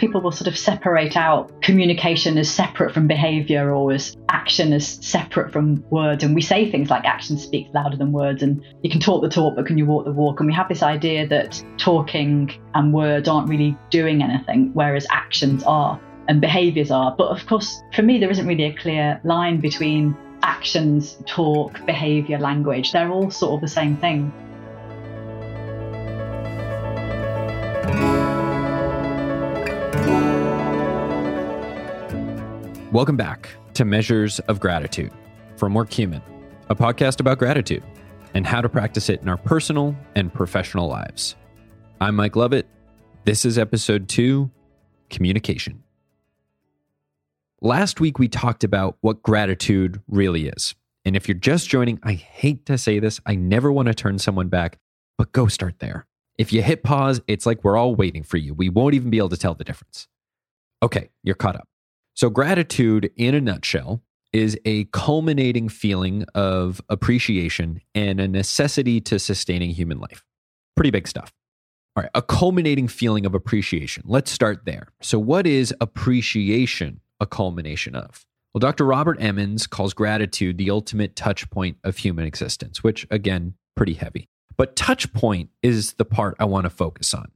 people will sort of separate out communication as separate from behavior or as action as separate from words. And we say things like action speaks louder than words, and you can talk the talk, but can you walk the walk? And we have this idea that talking and words aren't really doing anything, whereas actions are and behaviors are. But of course, for me, there isn't really a clear line between actions, talk, behavior, language. They're all sort of the same thing. Welcome back to Measures of Gratitude from Workhuman, a podcast about gratitude and how to practice it in our personal and professional lives. I'm Mike Lovett. This is episode two Communication. Last week, we talked about what gratitude really is. And if you're just joining, I hate to say this, I never want to turn someone back, but go start there. If you hit pause, it's like we're all waiting for you. We won't even be able to tell the difference. Okay, you're caught up. So, gratitude in a nutshell is a culminating feeling of appreciation and a necessity to sustaining human life. Pretty big stuff. All right, a culminating feeling of appreciation. Let's start there. So, what is appreciation a culmination of? Well, Dr. Robert Emmons calls gratitude the ultimate touch point of human existence, which, again, pretty heavy. But touch point is the part I want to focus on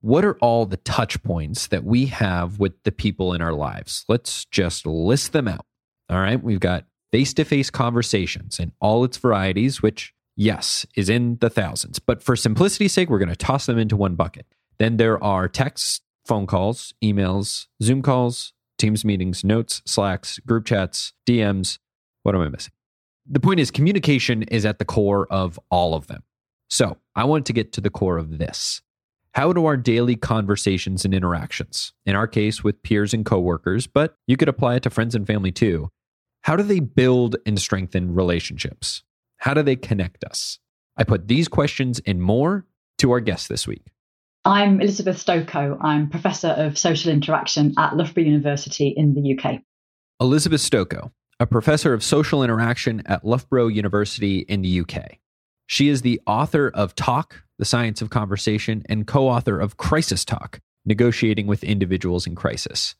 what are all the touch points that we have with the people in our lives? Let's just list them out. All right. We've got face to face conversations in all its varieties, which, yes, is in the thousands. But for simplicity's sake, we're going to toss them into one bucket. Then there are texts, phone calls, emails, Zoom calls, Teams meetings, notes, Slacks, group chats, DMs. What am I missing? The point is, communication is at the core of all of them. So I want to get to the core of this. How do our daily conversations and interactions, in our case with peers and coworkers, but you could apply it to friends and family too, how do they build and strengthen relationships? How do they connect us? I put these questions and more to our guest this week. I'm Elizabeth Stokoe. I'm Professor of Social Interaction at Loughborough University in the UK. Elizabeth Stokoe, a Professor of Social Interaction at Loughborough University in the UK. She is the author of Talk, The Science of Conversation, and co author of Crisis Talk, Negotiating with Individuals in Crisis.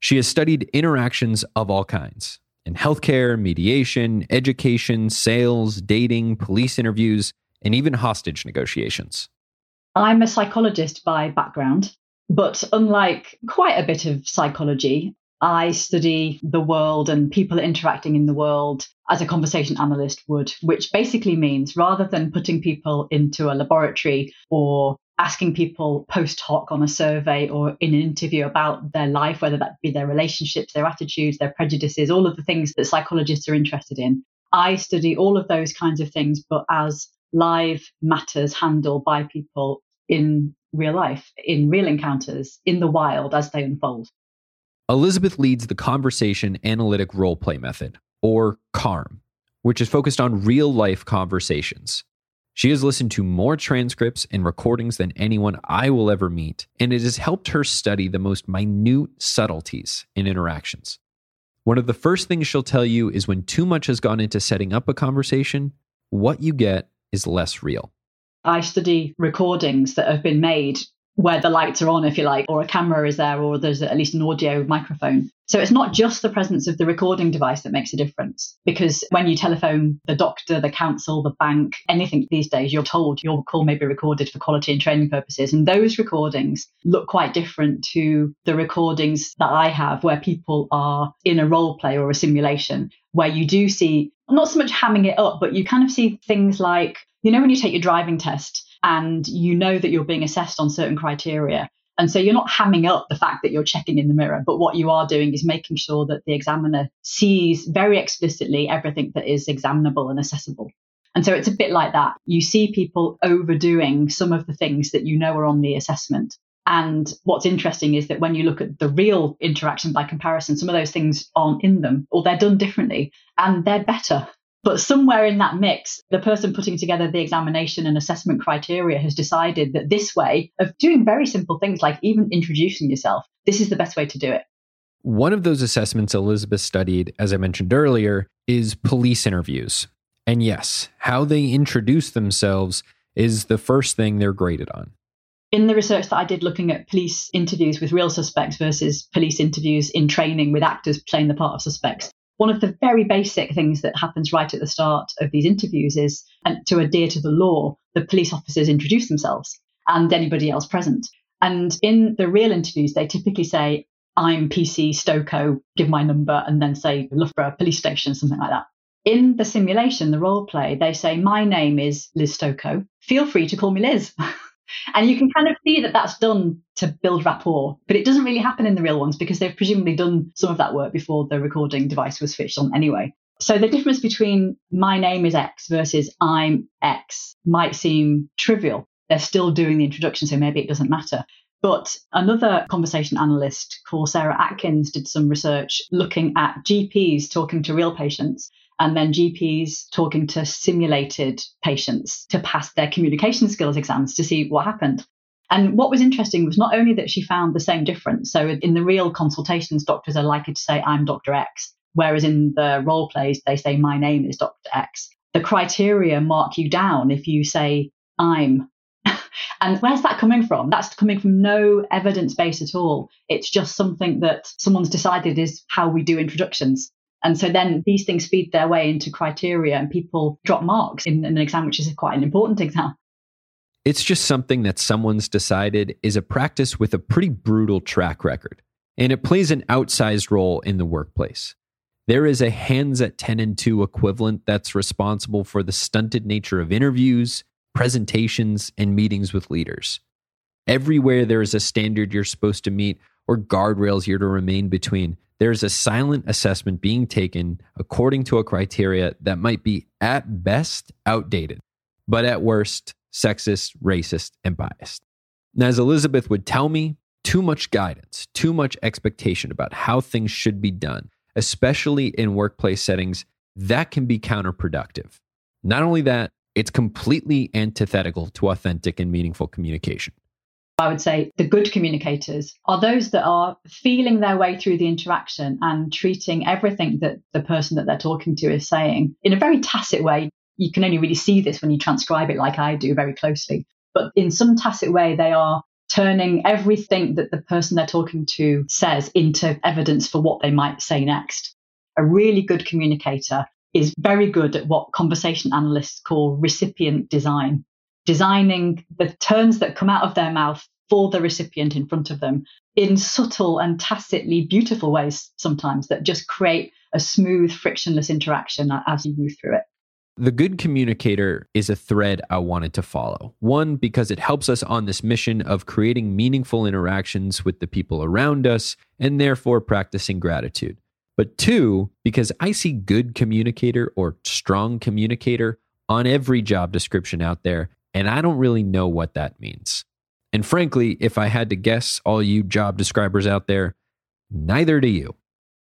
She has studied interactions of all kinds in healthcare, mediation, education, sales, dating, police interviews, and even hostage negotiations. I'm a psychologist by background, but unlike quite a bit of psychology, I study the world and people interacting in the world as a conversation analyst would, which basically means rather than putting people into a laboratory or asking people post hoc on a survey or in an interview about their life, whether that be their relationships, their attitudes, their prejudices, all of the things that psychologists are interested in. I study all of those kinds of things, but as live matters handled by people in real life, in real encounters, in the wild as they unfold. Elizabeth leads the Conversation Analytic Role Play Method, or CARM, which is focused on real life conversations. She has listened to more transcripts and recordings than anyone I will ever meet, and it has helped her study the most minute subtleties in interactions. One of the first things she'll tell you is when too much has gone into setting up a conversation, what you get is less real. I study recordings that have been made where the lights are on, if you like, or a camera is there, or there's at least an audio microphone. So it's not just the presence of the recording device that makes a difference. Because when you telephone the doctor, the council, the bank, anything these days, you're told your call may be recorded for quality and training purposes. And those recordings look quite different to the recordings that I have where people are in a role play or a simulation, where you do see not so much hamming it up, but you kind of see things like, you know, when you take your driving test and you know that you're being assessed on certain criteria. And so you're not hamming up the fact that you're checking in the mirror, but what you are doing is making sure that the examiner sees very explicitly everything that is examinable and accessible. And so it's a bit like that. You see people overdoing some of the things that you know are on the assessment. And what's interesting is that when you look at the real interaction by comparison, some of those things aren't in them or they're done differently and they're better. But somewhere in that mix, the person putting together the examination and assessment criteria has decided that this way of doing very simple things like even introducing yourself, this is the best way to do it. One of those assessments Elizabeth studied, as I mentioned earlier, is police interviews. And yes, how they introduce themselves is the first thing they're graded on. In the research that I did looking at police interviews with real suspects versus police interviews in training with actors playing the part of suspects, one of the very basic things that happens right at the start of these interviews is and to adhere to the law, the police officers introduce themselves and anybody else present. And in the real interviews, they typically say, I'm PC Stokoe, give my number, and then say Loughborough Police Station, something like that. In the simulation, the role play, they say, My name is Liz Stokoe. Feel free to call me Liz. and you can kind of see that that's done to build rapport, but it doesn't really happen in the real ones because they've presumably done some of that work before the recording device was switched on anyway. So the difference between my name is X versus I'm X might seem trivial. They're still doing the introduction, so maybe it doesn't matter. But another conversation analyst called Sarah Atkins did some research looking at GPs talking to real patients and then GPs talking to simulated patients to pass their communication skills exams to see what happened. And what was interesting was not only that she found the same difference. So in the real consultations, doctors are likely to say, I'm Dr. X, whereas in the role plays, they say, My name is Dr. X. The criteria mark you down if you say, I'm and where's that coming from? That's coming from no evidence base at all. It's just something that someone's decided is how we do introductions. And so then these things feed their way into criteria and people drop marks in an exam, which is quite an important exam. It's just something that someone's decided is a practice with a pretty brutal track record, and it plays an outsized role in the workplace. There is a hands at 10 and 2 equivalent that's responsible for the stunted nature of interviews, presentations, and meetings with leaders. Everywhere there is a standard you're supposed to meet or guardrails you're to remain between, there is a silent assessment being taken according to a criteria that might be at best outdated, but at worst sexist, racist, and biased. As Elizabeth would tell me, too much guidance, too much expectation about how things should be done, especially in workplace settings, that can be counterproductive. Not only that, it's completely antithetical to authentic and meaningful communication. I would say the good communicators are those that are feeling their way through the interaction and treating everything that the person that they're talking to is saying in a very tacit way. You can only really see this when you transcribe it like I do very closely. But in some tacit way, they are turning everything that the person they're talking to says into evidence for what they might say next. A really good communicator is very good at what conversation analysts call recipient design, designing the turns that come out of their mouth for the recipient in front of them in subtle and tacitly beautiful ways sometimes that just create a smooth, frictionless interaction as you move through it. The good communicator is a thread I wanted to follow. One, because it helps us on this mission of creating meaningful interactions with the people around us and therefore practicing gratitude. But two, because I see good communicator or strong communicator on every job description out there, and I don't really know what that means. And frankly, if I had to guess, all you job describers out there, neither do you.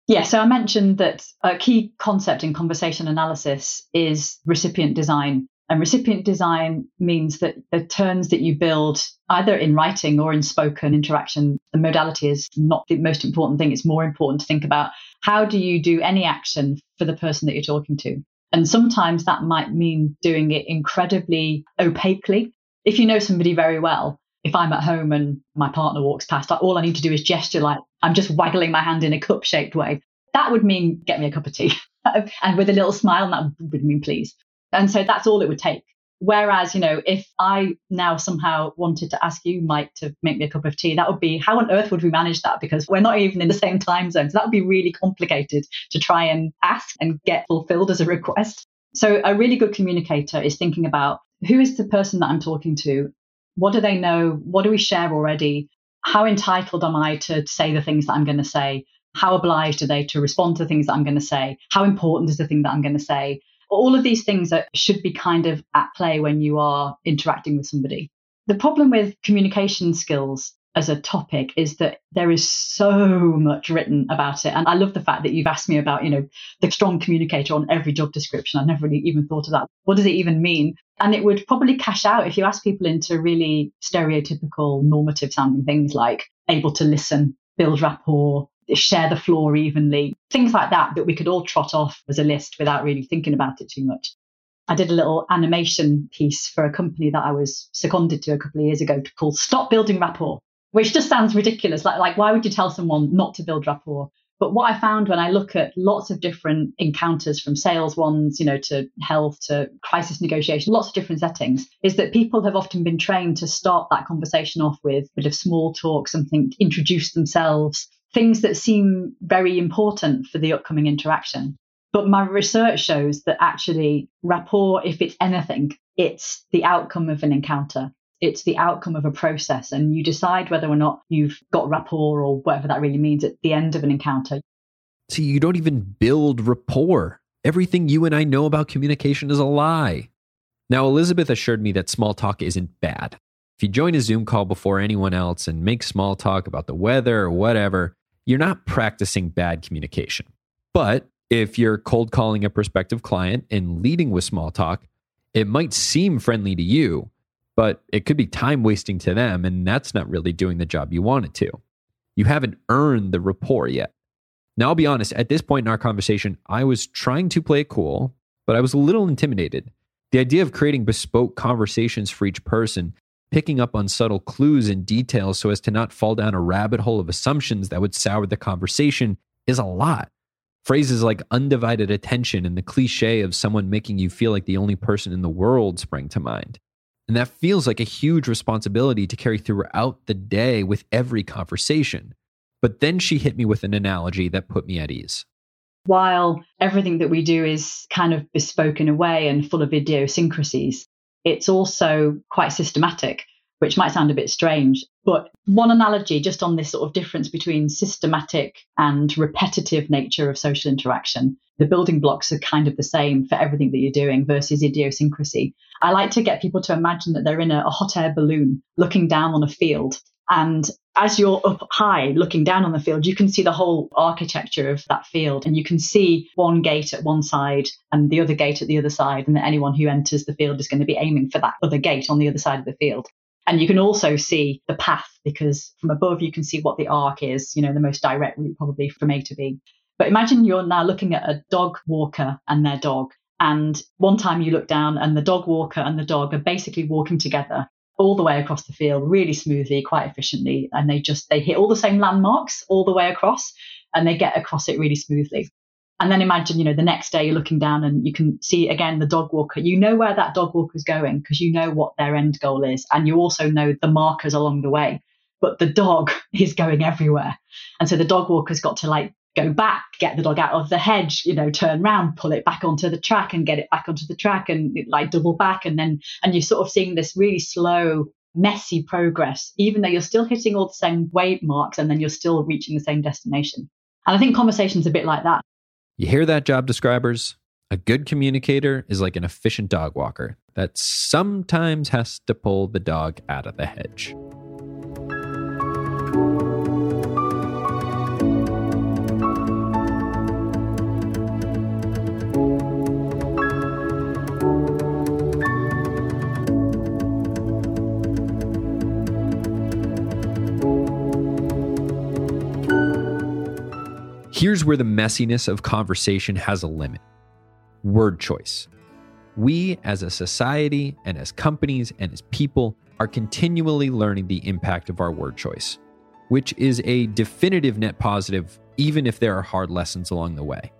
Yeah, so I mentioned that a key concept in conversation analysis is recipient design. And recipient design means that the turns that you build, either in writing or in spoken interaction, the modality is not the most important thing. It's more important to think about how do you do any action for the person that you're talking to? And sometimes that might mean doing it incredibly opaquely. If you know somebody very well, if I'm at home and my partner walks past, all I need to do is gesture like I'm just waggling my hand in a cup shaped way. That would mean get me a cup of tea. and with a little smile, that would mean please. And so that's all it would take. Whereas, you know, if I now somehow wanted to ask you, Mike, to make me a cup of tea, that would be how on earth would we manage that? Because we're not even in the same time zone. So that would be really complicated to try and ask and get fulfilled as a request. So a really good communicator is thinking about who is the person that I'm talking to? What do they know? What do we share already? How entitled am I to say the things that I'm going to say? How obliged are they to respond to the things that I'm going to say? How important is the thing that I'm going to say? All of these things that should be kind of at play when you are interacting with somebody. The problem with communication skills as a topic is that there is so much written about it. And I love the fact that you've asked me about, you know, the strong communicator on every job description. I never really even thought of that. What does it even mean? And it would probably cash out if you ask people into really stereotypical normative sounding things like able to listen, build rapport, share the floor evenly, things like that, that we could all trot off as a list without really thinking about it too much. I did a little animation piece for a company that I was seconded to a couple of years ago called Stop Building Rapport, which just sounds ridiculous. Like, like why would you tell someone not to build rapport? But what I found when I look at lots of different encounters from sales ones, you know, to health to crisis negotiation, lots of different settings, is that people have often been trained to start that conversation off with a bit of small talk, something, introduce themselves, things that seem very important for the upcoming interaction. But my research shows that actually rapport, if it's anything, it's the outcome of an encounter. It's the outcome of a process, and you decide whether or not you've got rapport or whatever that really means at the end of an encounter. See, you don't even build rapport. Everything you and I know about communication is a lie. Now, Elizabeth assured me that small talk isn't bad. If you join a Zoom call before anyone else and make small talk about the weather or whatever, you're not practicing bad communication. But if you're cold calling a prospective client and leading with small talk, it might seem friendly to you, but it could be time wasting to them, and that's not really doing the job you want it to. You haven't earned the rapport yet. Now, I'll be honest, at this point in our conversation, I was trying to play it cool, but I was a little intimidated. The idea of creating bespoke conversations for each person, picking up on subtle clues and details so as to not fall down a rabbit hole of assumptions that would sour the conversation, is a lot. Phrases like undivided attention and the cliche of someone making you feel like the only person in the world spring to mind. And that feels like a huge responsibility to carry throughout the day with every conversation. But then she hit me with an analogy that put me at ease. While everything that we do is kind of bespoke in a way and full of idiosyncrasies, it's also quite systematic, which might sound a bit strange. But one analogy just on this sort of difference between systematic and repetitive nature of social interaction the building blocks are kind of the same for everything that you're doing versus idiosyncrasy. I like to get people to imagine that they're in a, a hot air balloon looking down on a field. And as you're up high looking down on the field, you can see the whole architecture of that field. And you can see one gate at one side and the other gate at the other side. And that anyone who enters the field is going to be aiming for that other gate on the other side of the field. And you can also see the path because from above you can see what the arc is, you know, the most direct route probably from A to B. But imagine you're now looking at a dog walker and their dog. And one time you look down and the dog walker and the dog are basically walking together all the way across the field really smoothly, quite efficiently. And they just, they hit all the same landmarks all the way across and they get across it really smoothly. And then imagine, you know, the next day you're looking down and you can see again the dog walker. You know where that dog walker is going because you know what their end goal is. And you also know the markers along the way. But the dog is going everywhere. And so the dog walker's got to like go back, get the dog out of the hedge, you know, turn around, pull it back onto the track and get it back onto the track and like double back. And then, and you're sort of seeing this really slow, messy progress, even though you're still hitting all the same waymarks and then you're still reaching the same destination. And I think conversation's a bit like that. You hear that, job describers? A good communicator is like an efficient dog walker that sometimes has to pull the dog out of the hedge. Here's where the messiness of conversation has a limit word choice. We, as a society and as companies and as people, are continually learning the impact of our word choice, which is a definitive net positive, even if there are hard lessons along the way.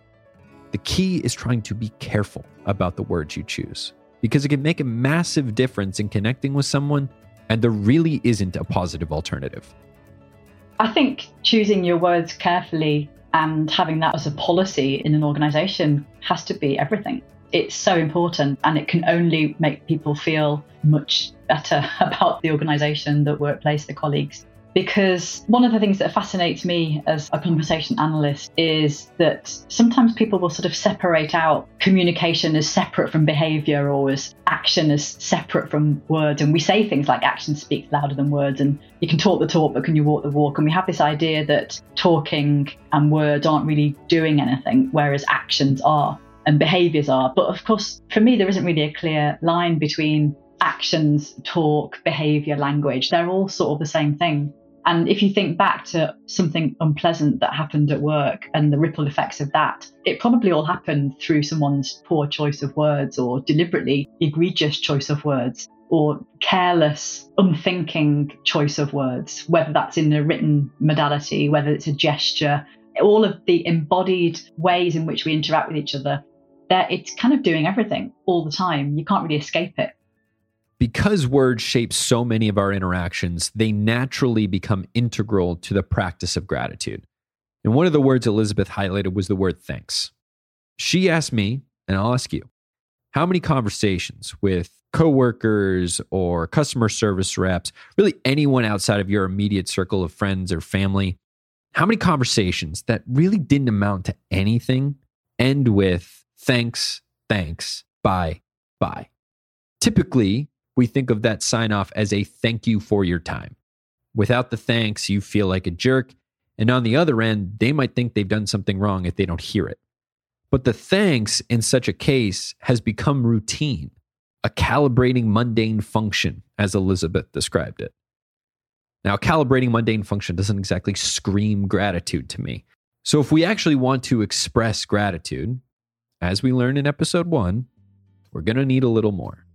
The key is trying to be careful about the words you choose, because it can make a massive difference in connecting with someone, and there really isn't a positive alternative. I think choosing your words carefully and having that as a policy in an organization has to be everything. It's so important and it can only make people feel much better about the organization, the workplace, the colleagues. Because one of the things that fascinates me as a conversation analyst is that sometimes people will sort of separate out communication as separate from behavior or as action as separate from words. And we say things like action speaks louder than words, and you can talk the talk, but can you walk the walk? And we have this idea that talking and words aren't really doing anything, whereas actions are and behaviors are. But of course, for me, there isn't really a clear line between actions, talk, behavior, language. They're all sort of the same thing. And if you think back to something unpleasant that happened at work and the ripple effects of that, it probably all happened through someone's poor choice of words or deliberately egregious choice of words or careless, unthinking choice of words, whether that's in a written modality, whether it's a gesture, all of the embodied ways in which we interact with each other, that it's kind of doing everything all the time. You can't really escape it because words shape so many of our interactions, they naturally become integral to the practice of gratitude. And one of the words Elizabeth highlighted was the word thanks. She asked me, and I'll ask you, how many conversations with coworkers or customer service reps, really anyone outside of your immediate circle of friends or family, how many conversations that really didn't amount to anything end with thanks, thanks, bye, bye? Typically, we think of that sign off as a thank you for your time. Without the thanks, you feel like a jerk. And on the other end, they might think they've done something wrong if they don't hear it. But the thanks in such a case has become routine, a calibrating mundane function, as Elizabeth described it. Now, calibrating mundane function doesn't exactly scream gratitude to me. So, if we actually want to express gratitude, as we learned in episode one, we're going to need a little more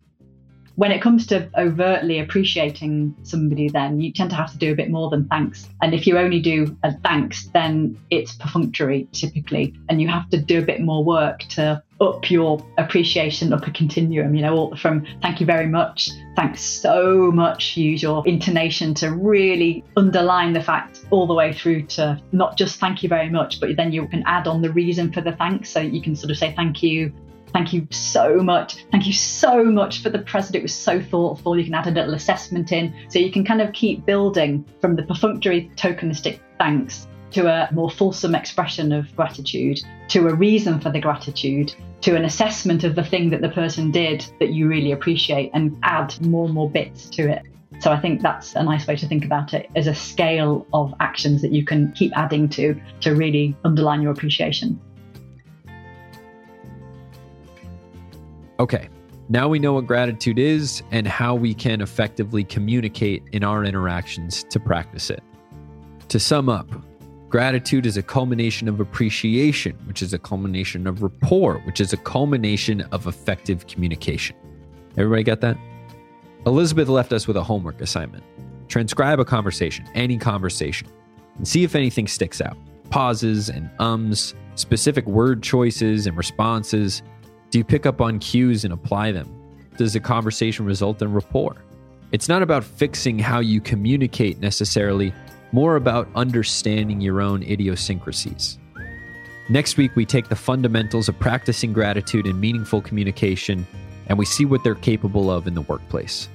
when it comes to overtly appreciating somebody, then you tend to have to do a bit more than thanks. And if you only do a thanks, then it's perfunctory typically, and you have to do a bit more work to up your appreciation up a continuum, you know, from thank you very much, thanks so much, use your intonation to really underline the fact all the way through to not just thank you very much, but then you can add on the reason for the thanks. So you can sort of say thank you Thank you so much. Thank you so much for the present. It was so thoughtful. You can add a little assessment in. So you can kind of keep building from the perfunctory tokenistic thanks to a more fulsome expression of gratitude, to a reason for the gratitude, to an assessment of the thing that the person did that you really appreciate, and add more and more bits to it. So I think that's a nice way to think about it as a scale of actions that you can keep adding to to really underline your appreciation. Okay, now we know what gratitude is and how we can effectively communicate in our interactions to practice it. To sum up, gratitude is a culmination of appreciation, which is a culmination of rapport, which is a culmination of effective communication. Everybody got that? Elizabeth left us with a homework assignment. Transcribe a conversation, any conversation, and see if anything sticks out. Pauses and ums, specific word choices and responses, do you pick up on cues and apply them? Does the conversation result in rapport? It's not about fixing how you communicate necessarily, more about understanding your own idiosyncrasies. Next week, we take the fundamentals of practicing gratitude and meaningful communication, and we see what they're capable of in the workplace.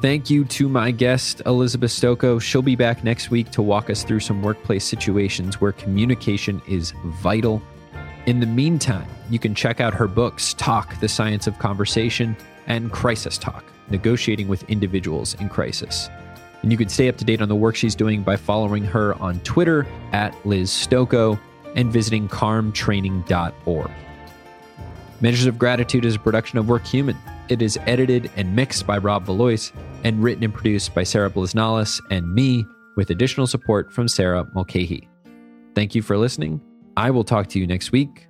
Thank you to my guest, Elizabeth Stokoe. She'll be back next week to walk us through some workplace situations where communication is vital. In the meantime, you can check out her books, Talk, The Science of Conversation, and Crisis Talk, Negotiating with Individuals in Crisis. And you can stay up to date on the work she's doing by following her on Twitter at Liz Stokoe and visiting carmtraining.org. Measures of Gratitude is a production of Workhuman. It is edited and mixed by Rob Valois and written and produced by Sarah Bliznalis and me, with additional support from Sarah Mulcahy. Thank you for listening. I will talk to you next week